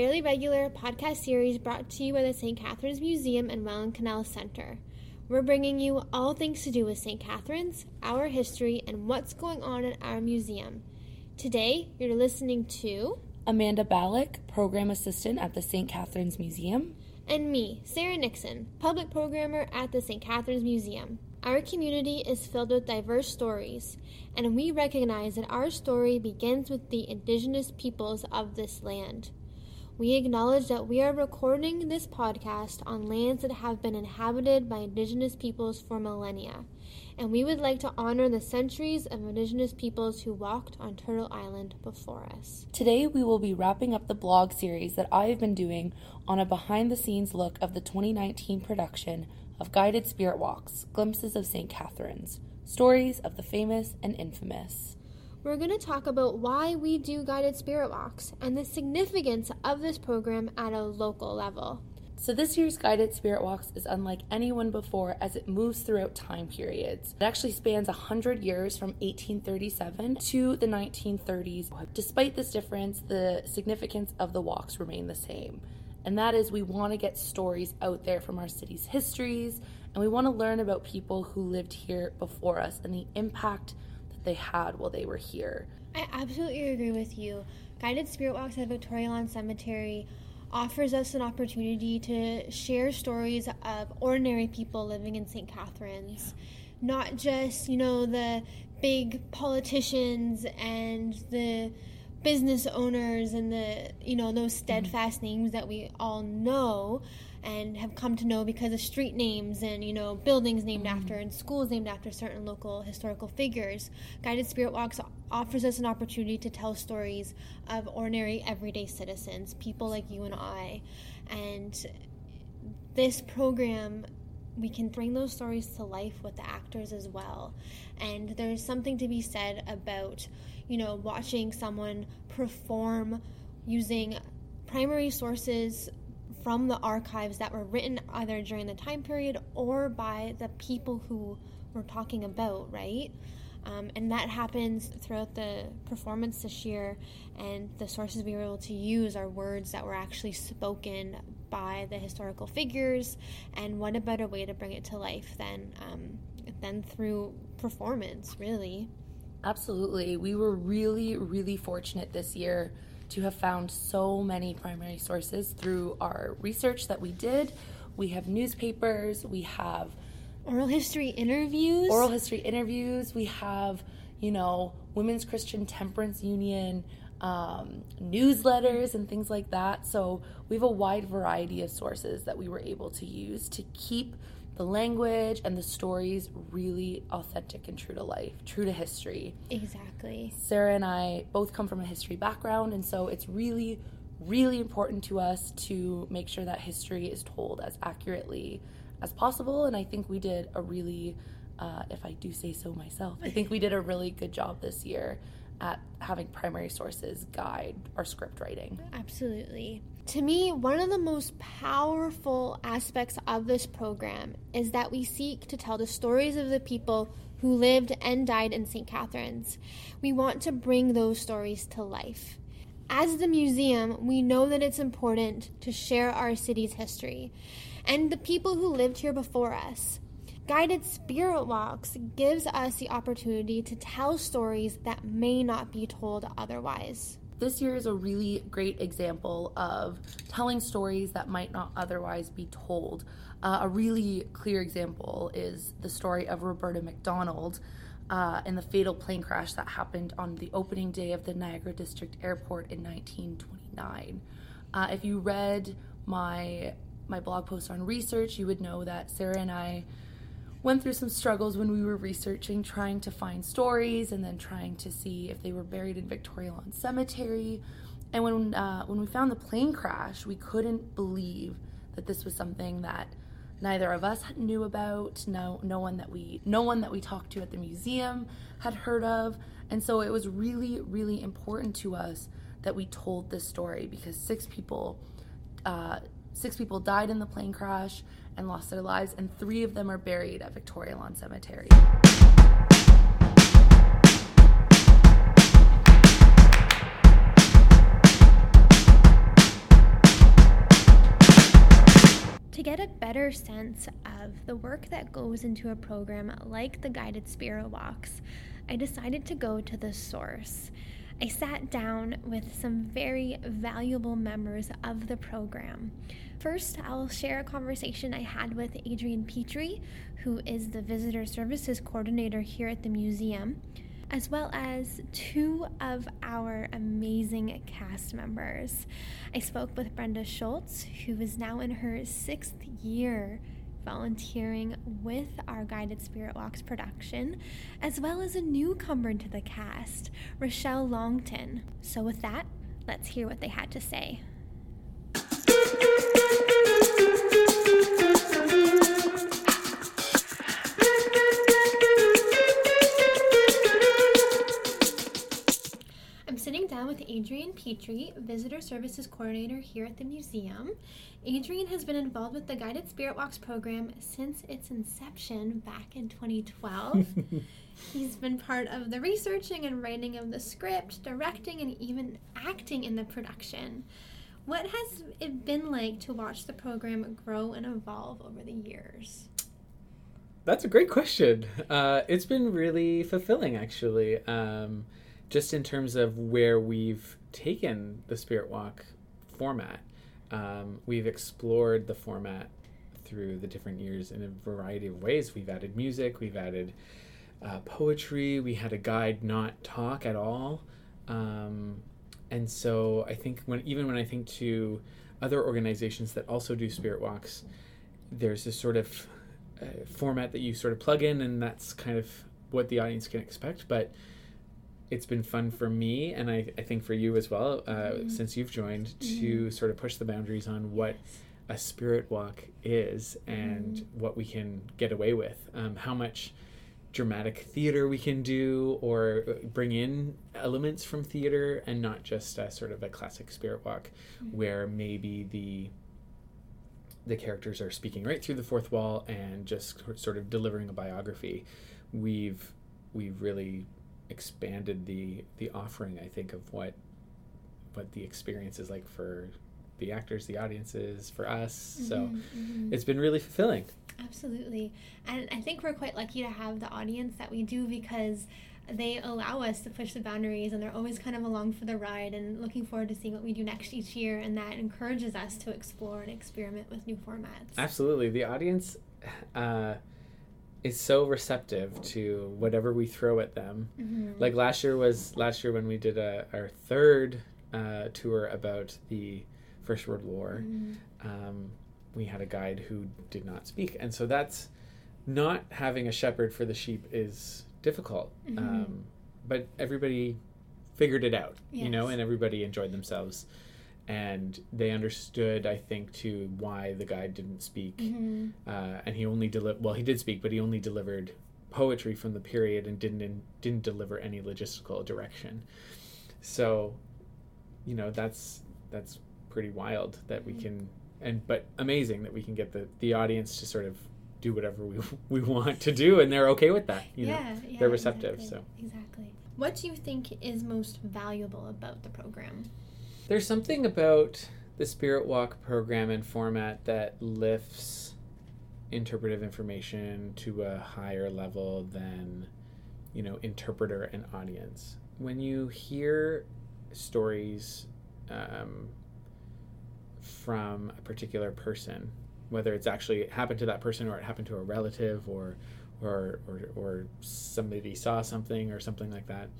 fairly regular podcast series brought to you by the St. Catharines Museum and Welland Canal Center. We're bringing you all things to do with St. Catharines, our history, and what's going on in our museum. Today, you're listening to Amanda Ballack, Program Assistant at the St. Catharines Museum, and me, Sarah Nixon, Public Programmer at the St. Catharines Museum. Our community is filled with diverse stories, and we recognize that our story begins with the indigenous peoples of this land. We acknowledge that we are recording this podcast on lands that have been inhabited by indigenous peoples for millennia, and we would like to honor the centuries of indigenous peoples who walked on Turtle Island before us. Today, we will be wrapping up the blog series that I've been doing on a behind the scenes look of the 2019 production of guided spirit walks, glimpses of St. Catharines, stories of the famous and infamous. We're going to talk about why we do guided spirit walks and the significance of this program at a local level. So, this year's Guided Spirit Walks is unlike any one before as it moves throughout time periods. It actually spans 100 years from 1837 to the 1930s. Despite this difference, the significance of the walks remain the same and that is we want to get stories out there from our city's histories, and we want to learn about people who lived here before us and the impact they had while they were here. I absolutely agree with you. Guided Spirit Walks at Victoria Lawn Cemetery offers us an opportunity to share stories of ordinary people living in St. Catharines. Not just, you know, the big politicians and the business owners and the you know those steadfast mm-hmm. names that we all know and have come to know because of street names and you know buildings named mm-hmm. after and schools named after certain local historical figures. Guided spirit walks offers us an opportunity to tell stories of ordinary everyday citizens people like you and i. And this program we can bring those stories to life with the actors as well. And there's something to be said about you know, watching someone perform using primary sources from the archives that were written either during the time period or by the people who we're talking about, right? Um, and that happens throughout the performance this year. And the sources we were able to use are words that were actually spoken by the historical figures. And what a better way to bring it to life than um, than through performance, really? Absolutely. We were really, really fortunate this year to have found so many primary sources through our research that we did. We have newspapers, we have oral history interviews. Oral history interviews. We have, you know, Women's Christian Temperance Union um, newsletters and things like that. So we have a wide variety of sources that we were able to use to keep the language and the stories really authentic and true to life, true to history. Exactly. Sarah and I both come from a history background, and so it's really, really important to us to make sure that history is told as accurately as possible. And I think we did a really, uh, if I do say so myself, I think we did a really good job this year at having primary sources guide our script writing. Absolutely. To me, one of the most powerful aspects of this program is that we seek to tell the stories of the people who lived and died in St. Catharines. We want to bring those stories to life. As the museum, we know that it's important to share our city's history and the people who lived here before us. Guided Spirit Walks gives us the opportunity to tell stories that may not be told otherwise this year is a really great example of telling stories that might not otherwise be told. Uh, a really clear example is the story of Roberta McDonald uh, and the fatal plane crash that happened on the opening day of the Niagara District Airport in 1929. Uh, if you read my my blog post on research, you would know that Sarah and I went through some struggles when we were researching, trying to find stories and then trying to see if they were buried in Victoria Lawn Cemetery. And when uh, when we found the plane crash, we couldn't believe that this was something that neither of us knew about. No, no one that we no one that we talked to at the museum had heard of. And so it was really, really important to us that we told this story because six people, uh, Six people died in the plane crash and lost their lives, and three of them are buried at Victoria Lawn Cemetery. To get a better sense of the work that goes into a program like the Guided Spirit Walks, I decided to go to the source. I sat down with some very valuable members of the program First, I'll share a conversation I had with Adrian Petrie, who is the Visitor Services Coordinator here at the museum, as well as two of our amazing cast members. I spoke with Brenda Schultz, who is now in her sixth year volunteering with our Guided Spirit Walks production, as well as a newcomer to the cast, Rochelle Longton. So, with that, let's hear what they had to say. Adrian Petrie, Visitor Services Coordinator here at the museum. Adrian has been involved with the Guided Spirit Walks program since its inception back in 2012. He's been part of the researching and writing of the script, directing, and even acting in the production. What has it been like to watch the program grow and evolve over the years? That's a great question. Uh, it's been really fulfilling, actually, um, just in terms of where we've taken the Spirit Walk format. Um, we've explored the format through the different years in a variety of ways. We've added music, we've added uh, poetry, we had a guide not talk at all. Um, and so I think when even when I think to other organizations that also do spirit walks, there's this sort of uh, format that you sort of plug in, and that's kind of what the audience can expect. But it's been fun for me, and I, I think for you as well, uh, mm-hmm. since you've joined, mm-hmm. to sort of push the boundaries on what a spirit walk is and mm-hmm. what we can get away with. Um, how much dramatic theater we can do or uh, bring in elements from theater and not just a, sort of a classic spirit walk mm-hmm. where maybe the the characters are speaking right through the fourth wall and just sort of delivering a biography we've we've really expanded the the offering i think of what what the experience is like for the actors the audiences for us mm-hmm, so mm-hmm. it's been really fulfilling Absolutely. And I think we're quite lucky to have the audience that we do because they allow us to push the boundaries and they're always kind of along for the ride and looking forward to seeing what we do next each year and that encourages us to explore and experiment with new formats. Absolutely. The audience uh, is so receptive to whatever we throw at them. Mm-hmm. Like last year was last year when we did a, our third uh, tour about the First World War. Mm-hmm. Um, we had a guide who did not speak, and so that's not having a shepherd for the sheep is difficult. Mm-hmm. Um, but everybody figured it out, yes. you know, and everybody enjoyed themselves. And they understood, I think, too, why the guy didn't speak. Mm-hmm. Uh, and he only delivered, well, he did speak, but he only delivered poetry from the period and didn't in, didn't deliver any logistical direction. So, you know, that's that's pretty wild that we mm-hmm. can and but amazing that we can get the the audience to sort of do whatever we we want to do and they're okay with that you yeah, know yeah, they're receptive exactly, so exactly what do you think is most valuable about the program there's something about the spirit walk program and format that lifts interpretive information to a higher level than you know interpreter and audience when you hear stories um, from a particular person, whether it's actually happened to that person or it happened to a relative or or or, or somebody saw something or something like that.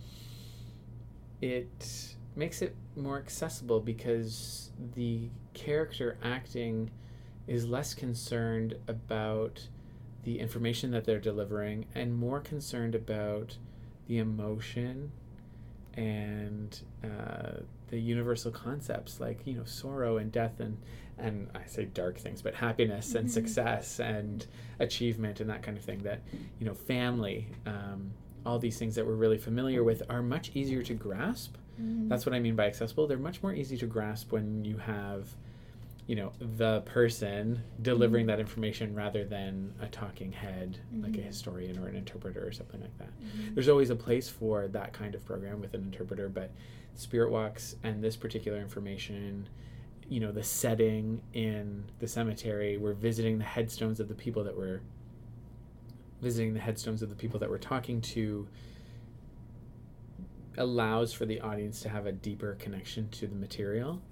It makes it more accessible because the character acting is less concerned about the information that they're delivering and more concerned about the emotion and uh, the universal concepts like you know sorrow and death and and I say dark things, but happiness mm-hmm. and success and achievement and that kind of thing. That you know family, um, all these things that we're really familiar with are much easier to grasp. Mm-hmm. That's what I mean by accessible. They're much more easy to grasp when you have you know the person delivering mm-hmm. that information rather than a talking head mm-hmm. like a mm-hmm. historian or an interpreter or something like that mm-hmm. there's always a place for that kind of program with an interpreter but spirit walks and this particular information you know the setting in the cemetery we're visiting the headstones of the people that we're visiting the headstones of the people that we're talking to allows for the audience to have a deeper connection to the material.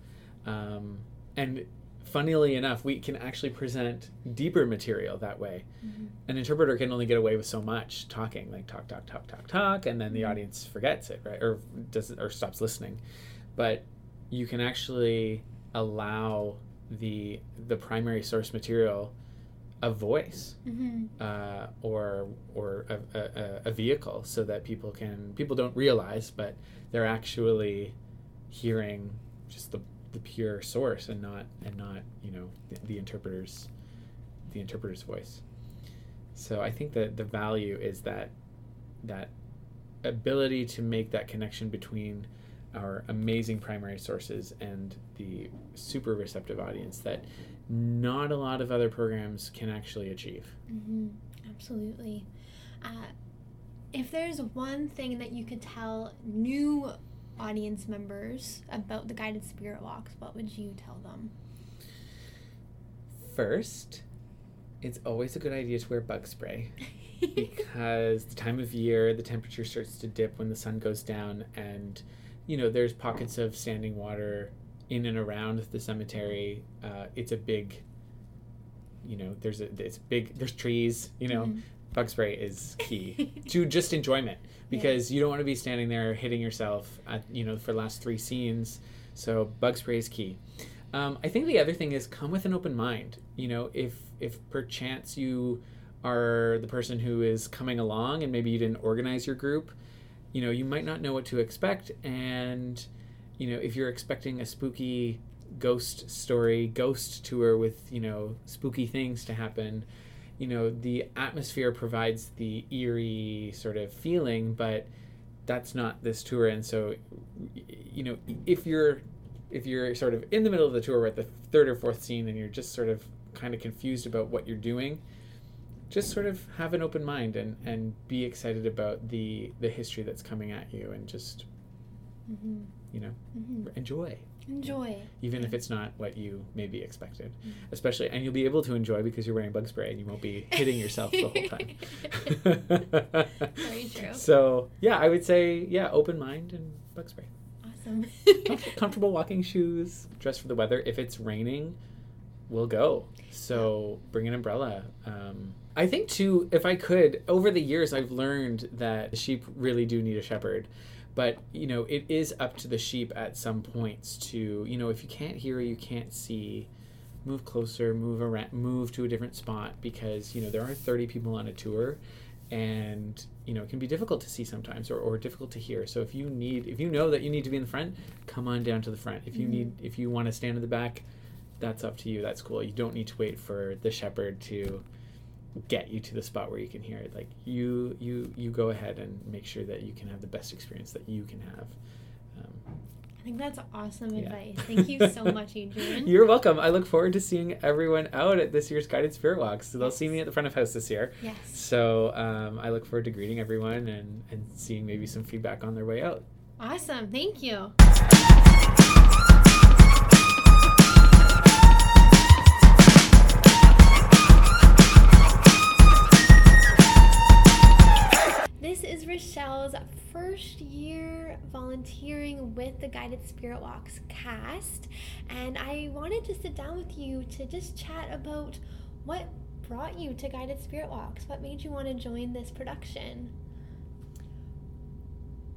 Um, and funnily enough we can actually present deeper material that way. An interpreter can only get away with so much talking like talk talk talk talk talk and then the audience forgets it right or does or stops listening. But you can actually allow the the primary source material a voice Mm-hmm. uh, or or a, a, a vehicle so that people can people don't realize but they're actually hearing just the, the pure source and not and not you know the, the interpreter's the interpreter's voice so i think that the value is that that ability to make that connection between our amazing primary sources and the super receptive audience that not a lot of other programs can actually achieve Mm-hmm. Absolutely. Uh, if there's one thing that you could tell new audience members about the guided spirit walks, what would you tell them? First, it's always a good idea to wear bug spray because the time of year, the temperature starts to dip when the sun goes down, and you know there's pockets of standing water in and around the cemetery. Uh, it's a big, you know, there's a it's big. There's trees. You know, Mhm. bug spray is key to just enjoyment because you don't want to be standing there hitting yourself at you know for the last three scenes. So bug spray is key. Um, I think the other thing is come with an open mind. You know, if if perchance you are the person who is coming along and maybe you didn't organize your group, you know, you might not know what to expect. And you know, if you're expecting a spooky ghost story, ghost tour with you know spooky things to happen, you know, the atmosphere provides the eerie sort of feeling, but that's not this tour. And so, you know, if you're if you're sort of in the middle of the tour, at the third or fourth scene, and you're just sort of kind of confused about what you're doing, just sort of have an open mind and and be excited about the the history that's coming at you, and just Mm-hmm. you know Mm-hmm. enjoy, Enjoy. even if it's not what you maybe expected. Mhm. Especially, and you'll be able to enjoy because you're wearing bug spray, and you won't be hitting yourself the whole time. Very true. So yeah, I would say yeah, open mind and bug spray. Awesome. Com- comfortable walking shoes, dress for the weather. If it's raining, we'll go. So bring an umbrella. Um, I think too, if I could, over the years, I've learned that sheep really do need a shepherd. But you know, it is up to the sheep at some points to you know, if you can't hear, you can't see. Move closer, move around, move to a different spot because you know there are thirty people on a tour, and you know it can be difficult to see sometimes or, or difficult to hear so if you need if you know that you need to be in the front come on down to the front if you Mhm. need if you want to stand in the back that's up to you that's cool you don't need to wait for the shepherd to get you to the spot where you can hear it like you you you go ahead and make sure that you can have the best experience that you can have um, I think that's awesome Yeah. advice. Thank you so much, Adrian. you're welcome i look forward to seeing everyone out at this year's guided spirit walks so they'll see me at the front of house this year yes. so um, i look forward to greeting everyone and and seeing maybe some feedback on their way out Awesome. Thank you. Rochelle's first year volunteering with the Guided Spirit Walks cast, and I wanted to sit down with you to just chat about what brought you to Guided Spirit Walks. What made you want to join this production?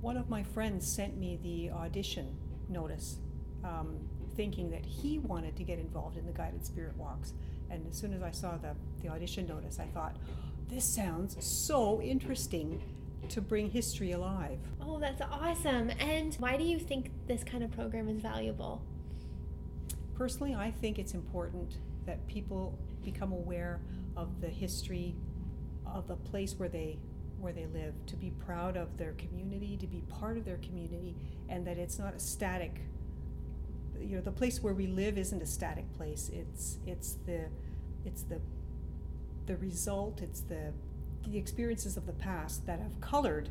One of my friends sent me the audition notice, um, thinking that he wanted to get involved in the guided spirit walks. And as soon as I saw the, the audition notice, I thought, this sounds so interesting to bring history alive. Oh, that's awesome. And why do you think this kind of program is valuable? Personally, I think it's important that people become aware of the history of the place where they where they live, to be proud of their community, to be part of their community, and that it's not a static you know, the place where we live isn't a static place. It's it's the it's the the result, it's the the experiences of the past that have colored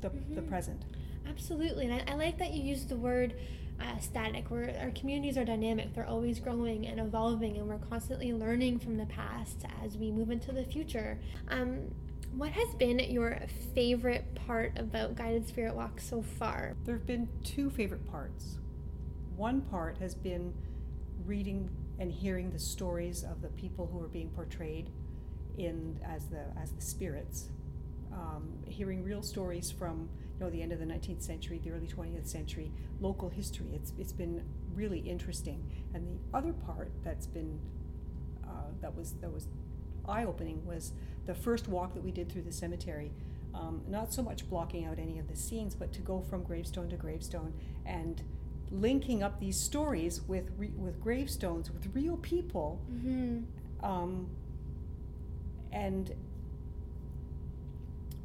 the, the Mhm. present. Absolutely, and I, I like that you used the word uh, static. Where our communities are dynamic; they're always growing and evolving, and we're constantly learning from the past as we move into the future. Um, what has been your favorite part about guided spirit Walk so far? There have been two favorite parts. One part has been reading and hearing the stories of the people who are being portrayed in as the as the spirits. Um, hearing real stories from you know the end of the 19th century, the early 20th century, local history. It's it's been really interesting. And the other part that's been uh, that was that was eye opening was the first walk that we did through the cemetery. Um, not so much blocking out any of the scenes, but to go from gravestone to gravestone and linking up these stories with re- with gravestones with real people, Mm-hmm. um, and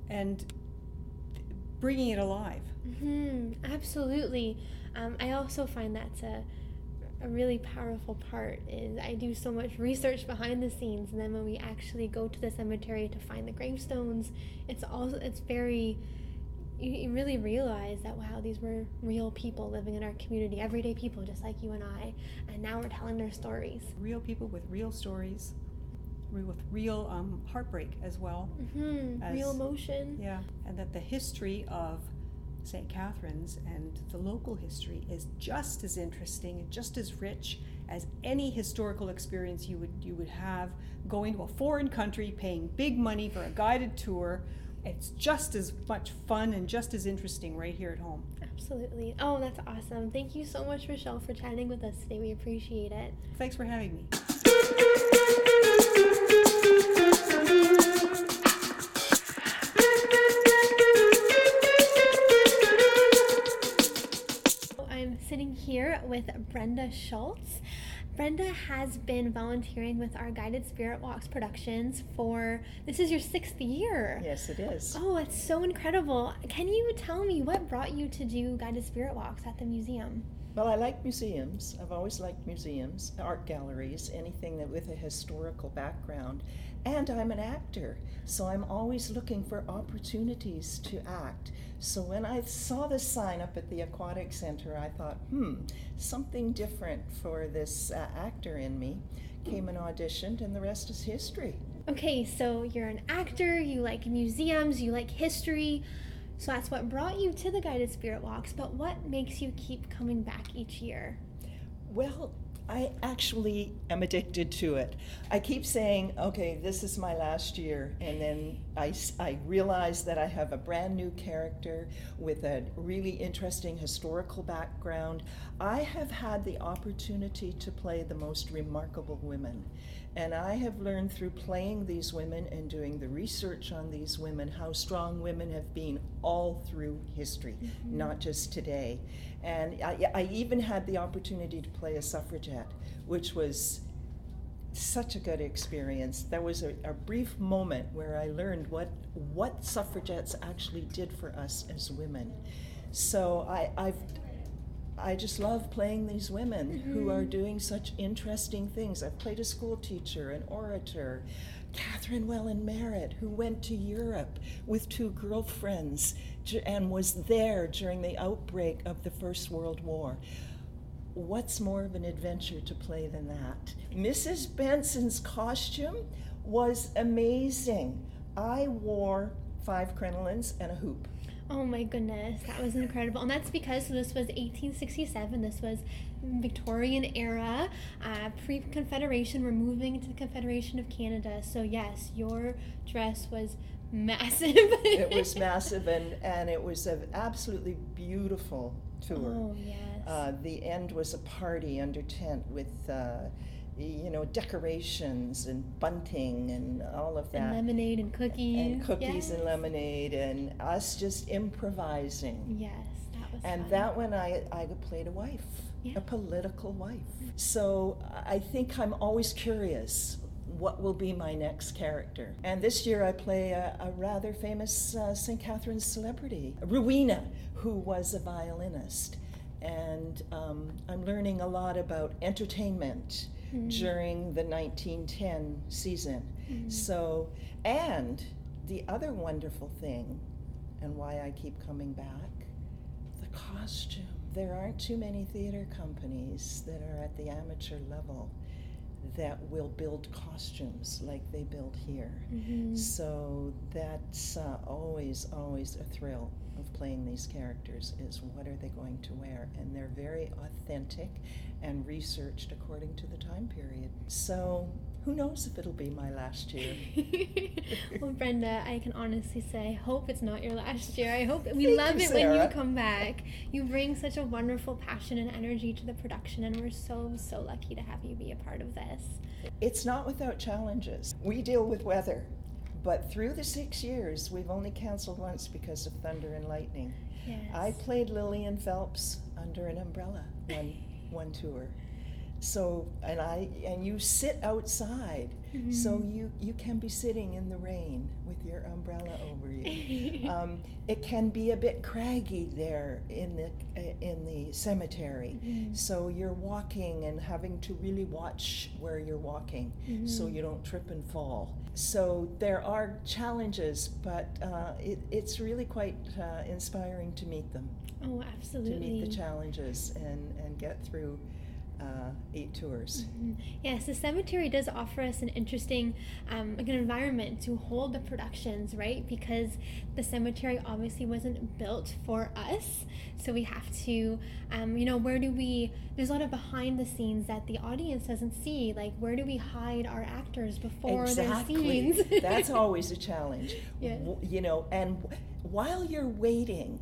and bringing it alive. hmm Absolutely. Um, I also find that's a, a really powerful part. Is I do so much research behind the scenes, and then when we actually go to the cemetery to find the gravestones, it's also it's very. You, you really realize that wow, these were real people living in our community, everyday people just like you and I, and now we're telling their stories. Real people with real stories, re- with real um, heartbreak as well. hmm Real emotion. Yeah, and that the history of St. Catharines and the local history is just as interesting and just as rich as any historical experience you would you would have going to a foreign country, paying big money for a guided tour. It's just as much fun and just as interesting right here at home. Absolutely. Oh, that's awesome. Thank you so much, Michelle, for chatting with us today. We appreciate it. Thanks for having me. Here with Brenda Schultz. Brenda has been volunteering with our Guided Spirit Walks productions for this is your sixth year. Yes, it is. Oh, it's so incredible. Can you tell me what brought you to do Guided Spirit Walks at the museum? Well, I like museums. I've always liked museums, art galleries, anything that with a historical background. And I'm an actor, so I'm always looking for opportunities to act. So when I saw the sign up at the Aquatic Center, I thought, hmm, something different for this uh, actor in me. Came and auditioned, and the rest is history. Okay, so you're an actor, you like museums, you like history. So that's what brought you to the Guided Spirit Walks, but what makes you keep coming back each year? Well, I actually am addicted to it. I keep saying, okay, this is my last year, and then I, I realize that I have a brand new character with a really interesting historical background. I have had the opportunity to play the most remarkable women. And I have learned through playing these women and doing the research on these women how strong women have been all through history, mm-hmm. not just today. And I, I even had the opportunity to play a suffragette, which was such a good experience. There was a, a brief moment where I learned what, what suffragettes actually did for us as women. So I, I've I just love playing these women who mm-hmm. are doing such interesting things. I've played a school teacher, an orator, Catharine Welland Merritt, who went to Europe with two girlfriends and was there during the outbreak of the First World War. What's more of an adventure to play than that? Mrs. Benson's costume was amazing. I wore five crinolines and a hoop. Oh my goodness, that was incredible. And that's because this was 1867. This was Victorian era, uh, pre Confederation. We're moving to the Confederation of Canada. So, yes, your dress was massive. it was massive and, and it was an absolutely beautiful tour. Oh, yes. Uh, the end was a party under tent with, uh, you know, decorations and bunting and all of and that. lemonade and cookies. And cookies yes. and lemonade and us just improvising. Yes, that was And fun. that one I, I played a wife, Yeah. a political wife. So I think I'm always curious what will be my next character. And this year I play a, a rather famous uh, St. Catharines celebrity, Rowena, who was a violinist. And um, I'm learning a lot about entertainment during the 1910 season. So, and the other wonderful thing, and why I keep coming back, the costume. There aren't too many theater companies that are at the amateur level that will build costumes like they build here. Mhm. So that's uh, always, always a thrill of playing these characters is what are they going to wear? And they're very authentic and researched according to the time period. So who knows if it'll be my last year? well, Brenda, I can honestly say, I hope it's not your last year. I hope we Thank love you, it when you come back. You bring such a wonderful passion and energy to the production, and we're so, so lucky to have you be a part of this. It's not without challenges. We deal with weather, but through the six years, we've only canceled once because of thunder and lightning. Yes. I played Lillian Phelps under an umbrella one one tour. So and I and you sit outside, so Mhm. you you can be sitting in the rain with your umbrella over you. um, it can be a bit craggy there in the in the cemetery, Mhm. so you're walking and having to really watch where you're walking, so Mhm. you don't trip and fall. So there are challenges, but uh, it, it's really quite uh, inspiring to meet them, oh, absolutely to meet the challenges and, and get through uh, eight tours. Mhm. Yes, the cemetery does offer us an interesting um, like an environment to hold the productions, right? Because the cemetery obviously wasn't built for us, so we have to, um, you know, where do we? There's a lot of behind the scenes that the audience doesn't see. Like, where do we hide our actors before exactly. their scenes? That's always a challenge. Yes. You know, and while you're waiting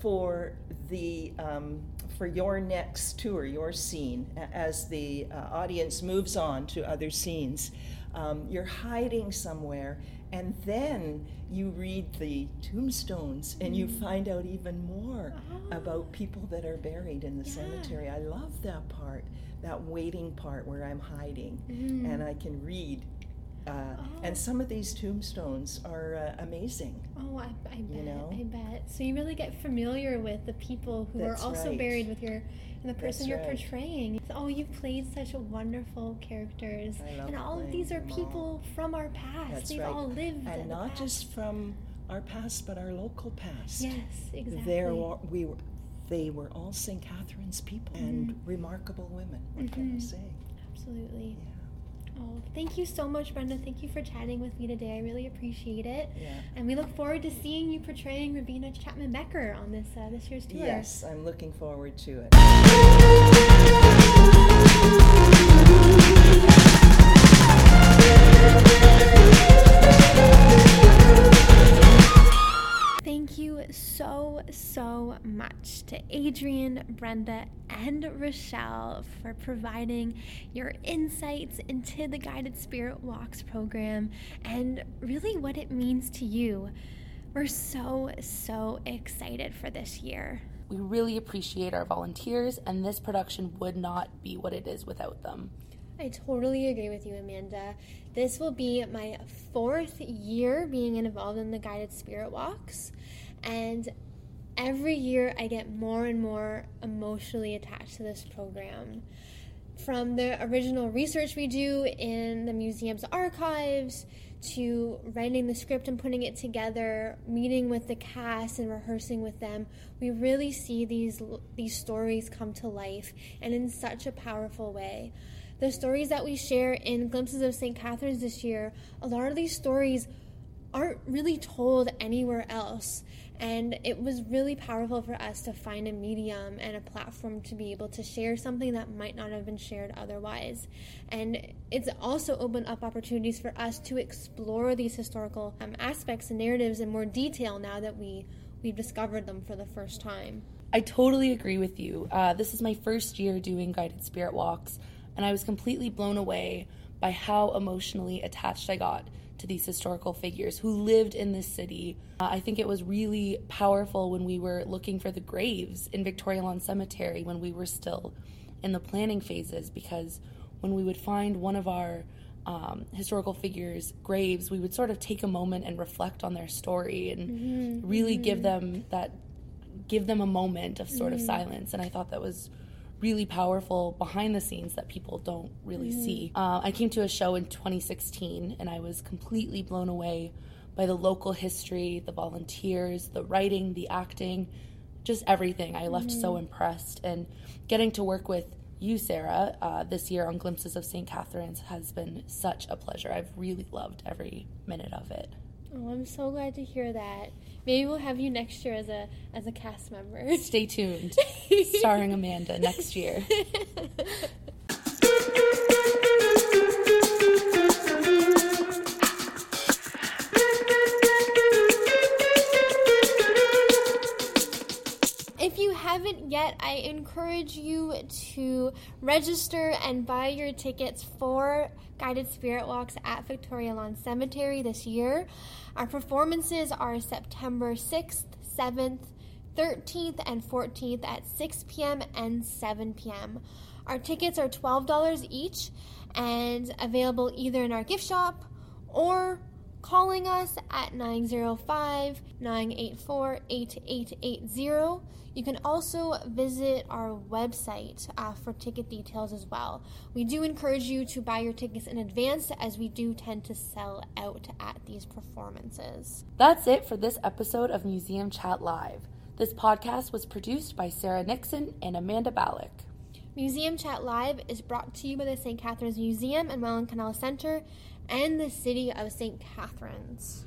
for the um, for your next tour, your scene, as the uh, audience moves on to other scenes, um, you're hiding somewhere, and then you read the tombstones, and you find out even more Ah. about people that are buried in the Yeah. cemetery. I love that part, that waiting part where I'm hiding Mhm. and I can read. Uh, Oh. And some of these tombstones are uh, amazing. Oh, I, I bet. know? I bet. So you really get familiar with the people who That's are also right. buried with your and the person That's you're right. portraying. Oh, you've played such wonderful characters, I love and all of these are people from our past. That's They've right. all lived, And not just from our past, but our local past. Yes, exactly. There were, we were, they were all St. Catharines people and Mhm. remarkable women. What can I Mhm. say? Absolutely. Yeah. Oh, thank you so much, Brenda. Thank you for chatting with me today. I really appreciate it. Yeah. And we look forward to seeing you portraying Rabina Chapman Becker on this uh, this year's tour. Yes, I'm looking forward to it. Thank you so, so much to Adrian, Brenda, and Rochelle for providing your insights into the Guided Spirit Walks program and really what it means to you. We're so, so excited for this year. We really appreciate our volunteers, and this production would not be what it is without them. I totally agree with you, Amanda. This will be my fourth year being involved in the guided spirit walks, and every year I get more and more emotionally attached to this program. From the original research we do in the museum's archives to writing the script and putting it together, meeting with the cast and rehearsing with them, we really see these these stories come to life and in such a powerful way the stories that we share in Glimpses of St. Catharines this year, a lot of these stories aren't really told anywhere else. And it was really powerful for us to find a medium and a platform to be able to share something that might not have been shared otherwise. And it's also opened up opportunities for us to explore these historical um, aspects and narratives in more detail now that we, we've discovered them for the first time. I totally agree with you. Uh, this is my first year doing guided spirit walks, and I was completely blown away by how emotionally attached I got to these historical figures who lived in this city. Uh, I think it was really powerful when we were looking for the graves in Victoria Lawn Cemetery when we were still in the planning phases because when we would find one of our um, historical figures' graves, we would sort of take a moment and reflect on their story and really give them that give them a moment of sort of silence. And I thought that was really powerful behind the scenes that people don't really see. Uh, I came to a show in 2016 and I was completely blown away by the local history, the volunteers, the writing, the acting. just everything. I left so impressed, and getting to work with you, Sarah, uh, this year on Glimpses of St. Catharines has been such a pleasure. I've really loved every minute of it. Oh, I'm so glad to hear that. Maybe we'll have you next year as a as a cast member. Stay tuned, starring Amanda next year. If you haven't yet, I encourage you to register and buy your tickets for guided spirit walks at Victoria Lawn Cemetery this year. Our performances are September 6th, 7th, 13th, and 14th at 6 p.m. and 7 p.m. Our tickets are $12 each and available either in our gift shop or calling us at 905 984 8880. You can also visit our website uh, for ticket details as well. We do encourage you to buy your tickets in advance as we do tend to sell out at these performances. That's it for this episode of Museum Chat Live. This podcast was produced by Sarah Nixon and Amanda Ballack. Museum Chat Live is brought to you by the St. Catharines Museum and Welland Canal Center and the city of St. Catharines.